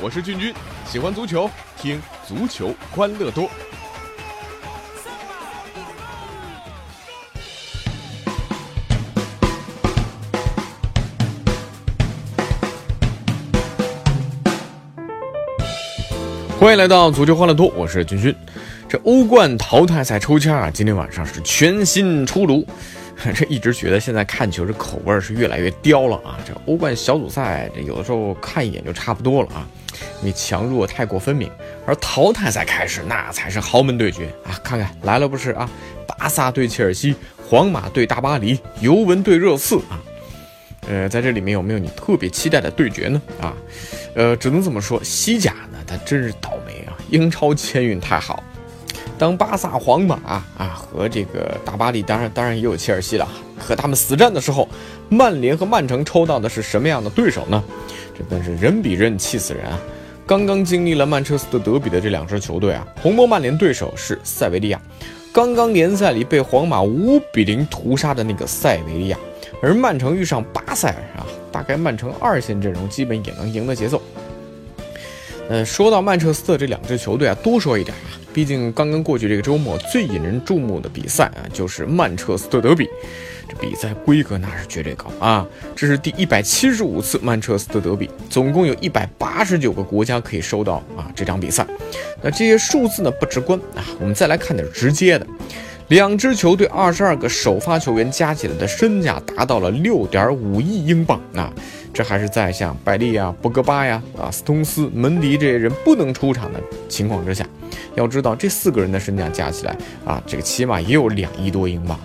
我是俊君，喜欢足球，听足球欢乐多。欢迎来到足球欢乐多，我是君君。这欧冠淘汰赛抽签啊，今天晚上是全新出炉。这一直觉得现在看球这口味是越来越刁了啊！这欧冠小组赛这有的时候看一眼就差不多了啊，因为强弱太过分明。而淘汰赛开始，那才是豪门对决啊！看看来了不是啊？巴萨对切尔西，皇马对大巴黎，尤文对热刺啊！呃，在这里面有没有你特别期待的对决呢？啊，呃，只能这么说，西甲呢，他真是倒霉啊！英超签运太好，当巴萨、皇马啊和这个大巴黎，当然当然也有切尔西了，和他们死战的时候，曼联和曼城抽到的是什么样的对手呢？这真是人比人气死人啊！刚刚经历了曼彻斯特德比的这两支球队啊，红魔曼联对手是塞维利亚，刚刚联赛里被皇马五比零屠杀的那个塞维利亚。而曼城遇上巴塞尔啊，大概曼城二线阵容基本也能赢的节奏。呃，说到曼彻斯特这两支球队啊，多说一点啊，毕竟刚刚过去这个周末最引人注目的比赛啊，就是曼彻斯特德比。这比赛规格那是绝对高啊！这是第一百七十五次曼彻斯特德比，总共有一百八十九个国家可以收到啊这场比赛。那这些数字呢不直观啊，我们再来看点直接的。两支球队二十二个首发球员加起来的身价达到了六点五亿英镑啊！这还是在像百利啊、博格巴呀、啊斯通斯、门迪这些人不能出场的情况之下。要知道，这四个人的身价加起来啊，这个起码也有两亿多英镑。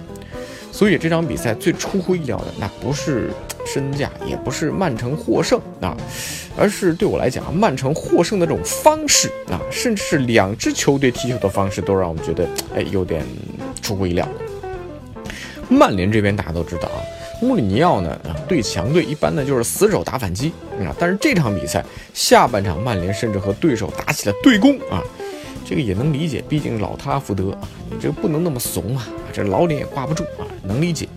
所以这场比赛最出乎意料的，那不是身价，也不是曼城获胜啊，而是对我来讲，曼城获胜的这种方式啊，甚至是两支球队踢球的方式，都让我们觉得，哎，有点出乎意料。曼联这边大家都知道啊，穆里尼奥呢啊，对强队一般呢就是死守打反击啊，但是这场比赛下半场，曼联甚至和对手打起了对攻啊。这个也能理解，毕竟老特拉福德啊，你这个不能那么怂啊，这老脸也挂不住啊，能理解。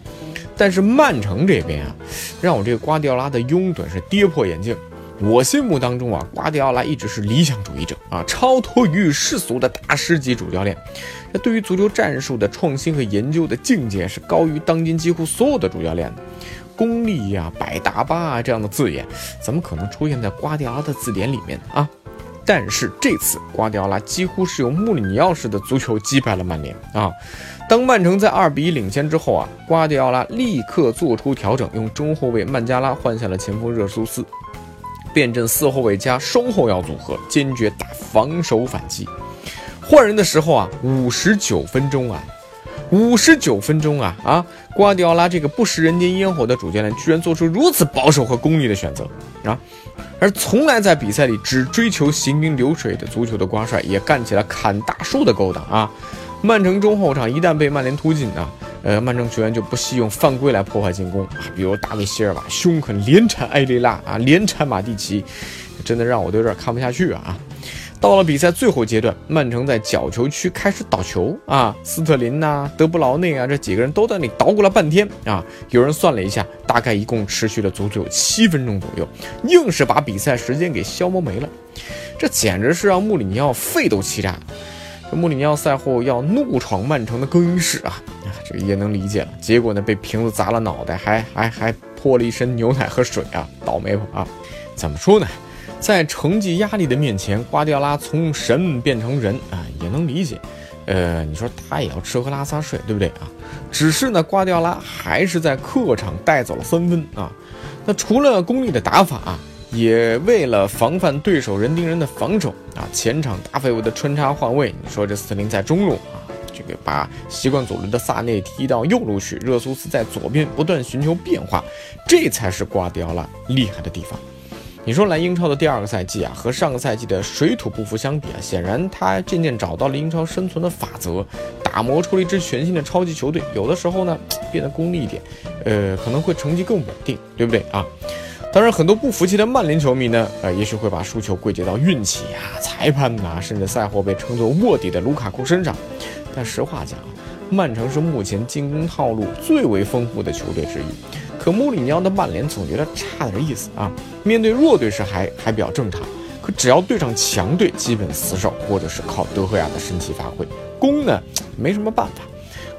但是曼城这边啊，让我这个瓜迪奥拉的拥趸是跌破眼镜。我心目当中啊，瓜迪奥拉一直是理想主义者啊，超脱于世俗的大师级主教练。那对于足球战术的创新和研究的境界是高于当今几乎所有的主教练的。功力呀、百搭吧这样的字眼，怎么可能出现在瓜迪奥拉的字典里面啊？但是这次瓜迪奥拉几乎是用穆里尼奥式的足球击败了曼联啊！当曼城在二比一领先之后啊，瓜迪奥拉立刻做出调整，用中后卫曼加拉换下了前锋热苏斯，变阵四后卫加双后腰组合，坚决打防守反击。换人的时候啊，五十九分钟啊，五十九分钟啊啊！瓜迪奥拉这个不食人间烟火的主教练，居然做出如此保守和功利的选择啊！而从来在比赛里只追求行云流水的足球的瓜帅，也干起了砍大树的勾当啊！曼城中后场一旦被曼联突进啊，呃，曼城球员就不惜用犯规来破坏进攻，比如大卫席尔瓦凶狠连铲埃雷拉啊，连铲马蒂奇，真的让我都有点看不下去啊！到了比赛最后阶段，曼城在角球区开始倒球啊，斯特林呐、德布劳内啊这几个人都在那里捣鼓了半天啊。有人算了一下，大概一共持续了足足有七分钟左右，硬是把比赛时间给消磨没了。这简直是让穆里尼奥肺都气炸。这穆里尼奥赛后要怒闯曼城的更衣室啊，啊，这也能理解了。结果呢，被瓶子砸了脑袋，还还还泼了一身牛奶和水啊，倒霉吧啊！怎么说呢？在成绩压力的面前，瓜迪奥拉从神变成人啊，也能理解。呃，你说他也要吃喝拉撒睡，对不对啊？只是呢，瓜迪奥拉还是在客场带走了三分啊。那除了功利的打法啊，也为了防范对手人盯人的防守啊，前场大范围的穿插换位。你说这斯特林在中路啊，这个把习惯左路的萨内踢到右路去，热苏斯在左边不断寻求变化，这才是瓜迪奥拉厉害的地方。你说来英超的第二个赛季啊，和上个赛季的水土不服相比啊，显然他渐渐找到了英超生存的法则，打磨出了一支全新的超级球队。有的时候呢，变得功利一点，呃，可能会成绩更稳定，对不对啊？当然，很多不服气的曼联球迷呢，呃，也许会把输球归结到运气啊、裁判呐，甚至赛后被称作卧底的卢卡库身上。但实话讲，曼城是目前进攻套路最为丰富的球队之一。可穆里尼奥的曼联总觉得差点意思啊！面对弱队时还还比较正常，可只要对上强队，基本死守，或者是靠德赫亚的神奇发挥，攻呢没什么办法。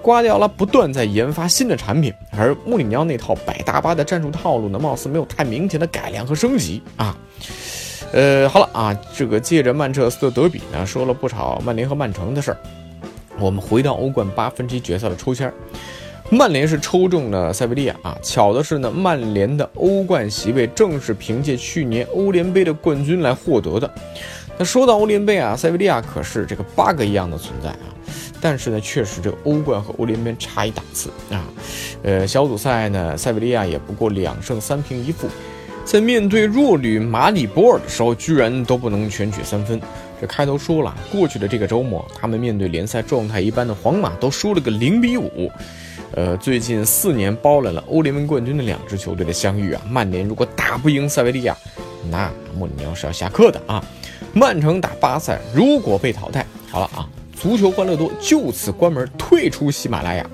瓜迪奥拉不断在研发新的产品，而穆里尼奥那套百搭巴的战术套路呢，貌似没有太明显的改良和升级啊。呃，好了啊，这个借着曼彻斯特德比呢，说了不少曼联和曼城的事儿。我们回到欧冠八分之一决赛的抽签，曼联是抽中了塞维利亚啊。巧的是呢，曼联的欧冠席位正是凭借去年欧联杯的冠军来获得的。那说到欧联杯啊，塞维利亚可是这个 bug 一样的存在啊。但是呢，确实这个欧冠和欧联杯差一档次啊。呃，小组赛呢，塞维利亚也不过两胜三平一负，在面对弱旅马里波尔的时候，居然都不能全取三分。这开头说了，过去的这个周末，他们面对联赛状态一般的皇马，都输了个零比五。呃，最近四年包揽了欧联杯冠军的两支球队的相遇啊，曼联如果打不赢塞维利亚，那穆里尼奥是要下课的啊。曼城打巴塞，如果被淘汰，好了啊。足球欢乐多就此关门，退出喜马拉雅。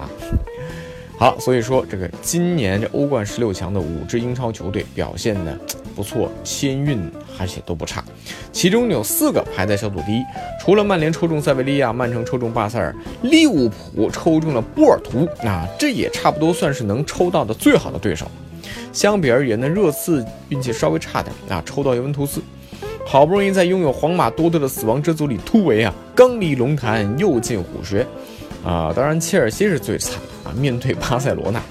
好，所以说这个今年这欧冠十六强的五支英超球队表现的不错，签运而且都不差，其中有四个排在小组第一。除了曼联抽中塞维利亚，曼城抽中巴塞尔，利物浦抽中了波尔图，那这也差不多算是能抽到的最好的对手。相比而言呢，热刺运气稍微差点，啊，抽到尤文图斯。好不容易在拥有皇马多特的死亡之组里突围啊，刚离龙潭又进虎穴，啊，当然切尔西是最惨啊，面对巴塞罗那。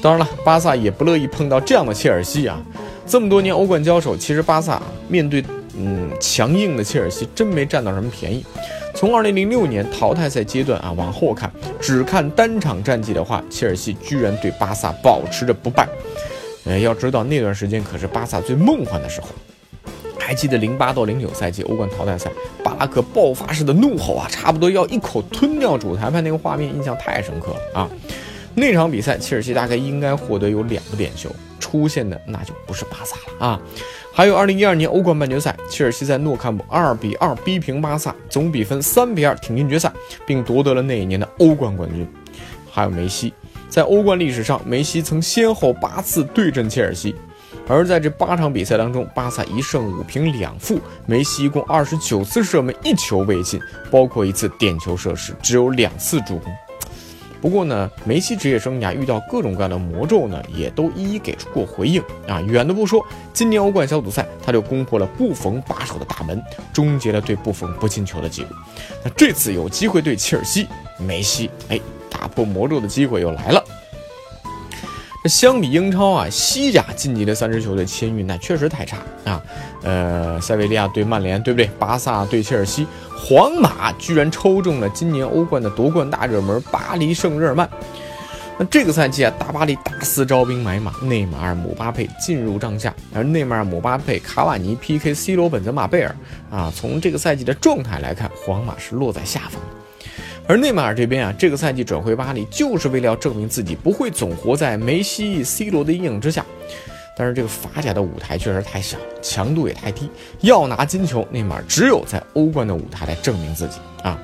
当然了，巴萨也不乐意碰到这样的切尔西啊。这么多年欧冠交手，其实巴萨面对嗯强硬的切尔西真没占到什么便宜。从2006年淘汰赛阶段啊往后看，只看单场战绩的话，切尔西居然对巴萨保持着不败。呃，要知道那段时间可是巴萨最梦幻的时候。还记得零八到零九赛季欧冠淘汰赛，巴拉克爆发式的怒吼啊，差不多要一口吞掉主裁判那个画面，印象太深刻了啊！那场比赛，切尔西大概应该获得有两个点球，出现的那就不是巴萨了啊！还有二零一二年欧冠半决赛，切尔西在诺坎普二比二逼平巴萨，总比分三比二挺进决赛，并夺得了那一年的欧冠冠军。还有梅西，在欧冠历史上，梅西曾先后八次对阵切尔西。而在这八场比赛当中，巴萨一胜五平两负，梅西一共二十九次射门，一球未进，包括一次点球射失，只有两次助攻。不过呢，梅西职业生涯遇到各种各样的魔咒呢，也都一一给出过回应啊。远的不说，今年欧冠小组赛他就攻破了布冯把守的大门，终结了对布冯不进球的记录。那这次有机会对切尔西，梅西哎，打破魔咒的机会又来了。这相比英超啊，西甲晋级的三支球队签运那确实太差啊。呃，塞维利亚对曼联，对不对？巴萨对切尔西，皇马居然抽中了今年欧冠的夺冠大热门巴黎圣日耳曼。那这个赛季啊，大巴黎大肆招兵买马，内马尔、姆巴佩进入帐下，而内马尔、姆巴佩、卡瓦尼 PK C 罗、本泽马、贝尔啊，从这个赛季的状态来看，皇马是落在下风。而内马尔这边啊，这个赛季转会巴黎，就是为了要证明自己不会总活在梅西、C 罗的阴影之下。但是这个法甲的舞台确实太小，强度也太低，要拿金球，内马尔只有在欧冠的舞台来证明自己啊。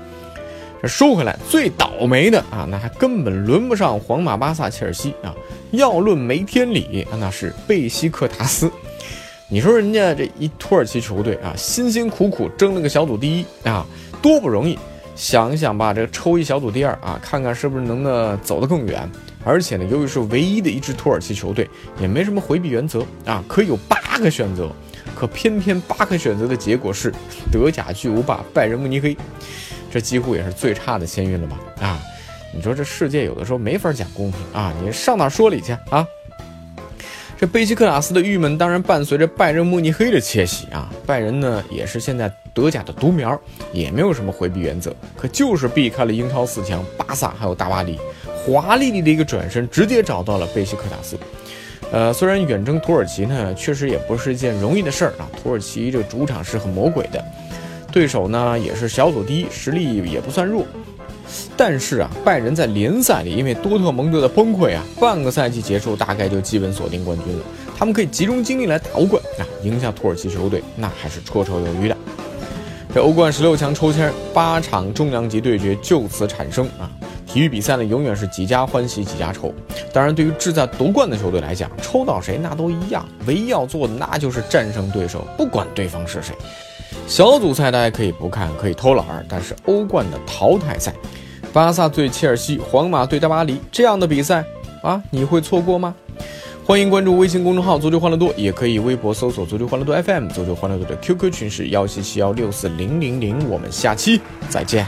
这说回来，最倒霉的啊，那还根本轮不上皇马、巴萨、切尔西啊。要论没天理，那是贝西克塔斯。你说人家这一土耳其球队啊，辛辛苦苦争了个小组第一啊，多不容易。想一想吧，这个抽一小组第二啊，看看是不是能呢走得更远。而且呢，由于是唯一的一支土耳其球队，也没什么回避原则啊，可以有八个选择。可偏偏八个选择的结果是德甲巨无霸拜仁慕尼黑，这几乎也是最差的签运了吧？啊，你说这世界有的时候没法讲公平啊，你上哪说理去啊？这贝西克塔斯的郁闷当然伴随着拜仁慕尼黑的窃喜啊！拜仁呢也是现在德甲的独苗，也没有什么回避原则，可就是避开了英超四强巴萨还有大巴黎，华丽丽的一个转身，直接找到了贝西克塔斯。呃，虽然远征土耳其呢，确实也不是一件容易的事儿啊。土耳其这个主场是很魔鬼的，对手呢也是小组第一，实力也不算弱。但是啊，拜仁在联赛里因为多特蒙德的崩溃啊，半个赛季结束大概就基本锁定冠军了。他们可以集中精力来打欧冠啊，赢下土耳其球队那还是绰绰有余的。这欧冠十六强抽签，八场重量级对决就此产生啊。体育比赛呢，永远是几家欢喜几家愁。当然，对于志在夺冠的球队来讲，抽到谁那都一样，唯一要做的那就是战胜对手，不管对方是谁。小组赛大家可以不看，可以偷懒儿，但是欧冠的淘汰赛，巴萨对切尔西，皇马对大巴黎这样的比赛啊，你会错过吗？欢迎关注微信公众号“足球欢乐多”，也可以微博搜索“足球欢乐多 FM”，足球欢乐多的 QQ 群是幺七七幺六四零零零，我们下期再见。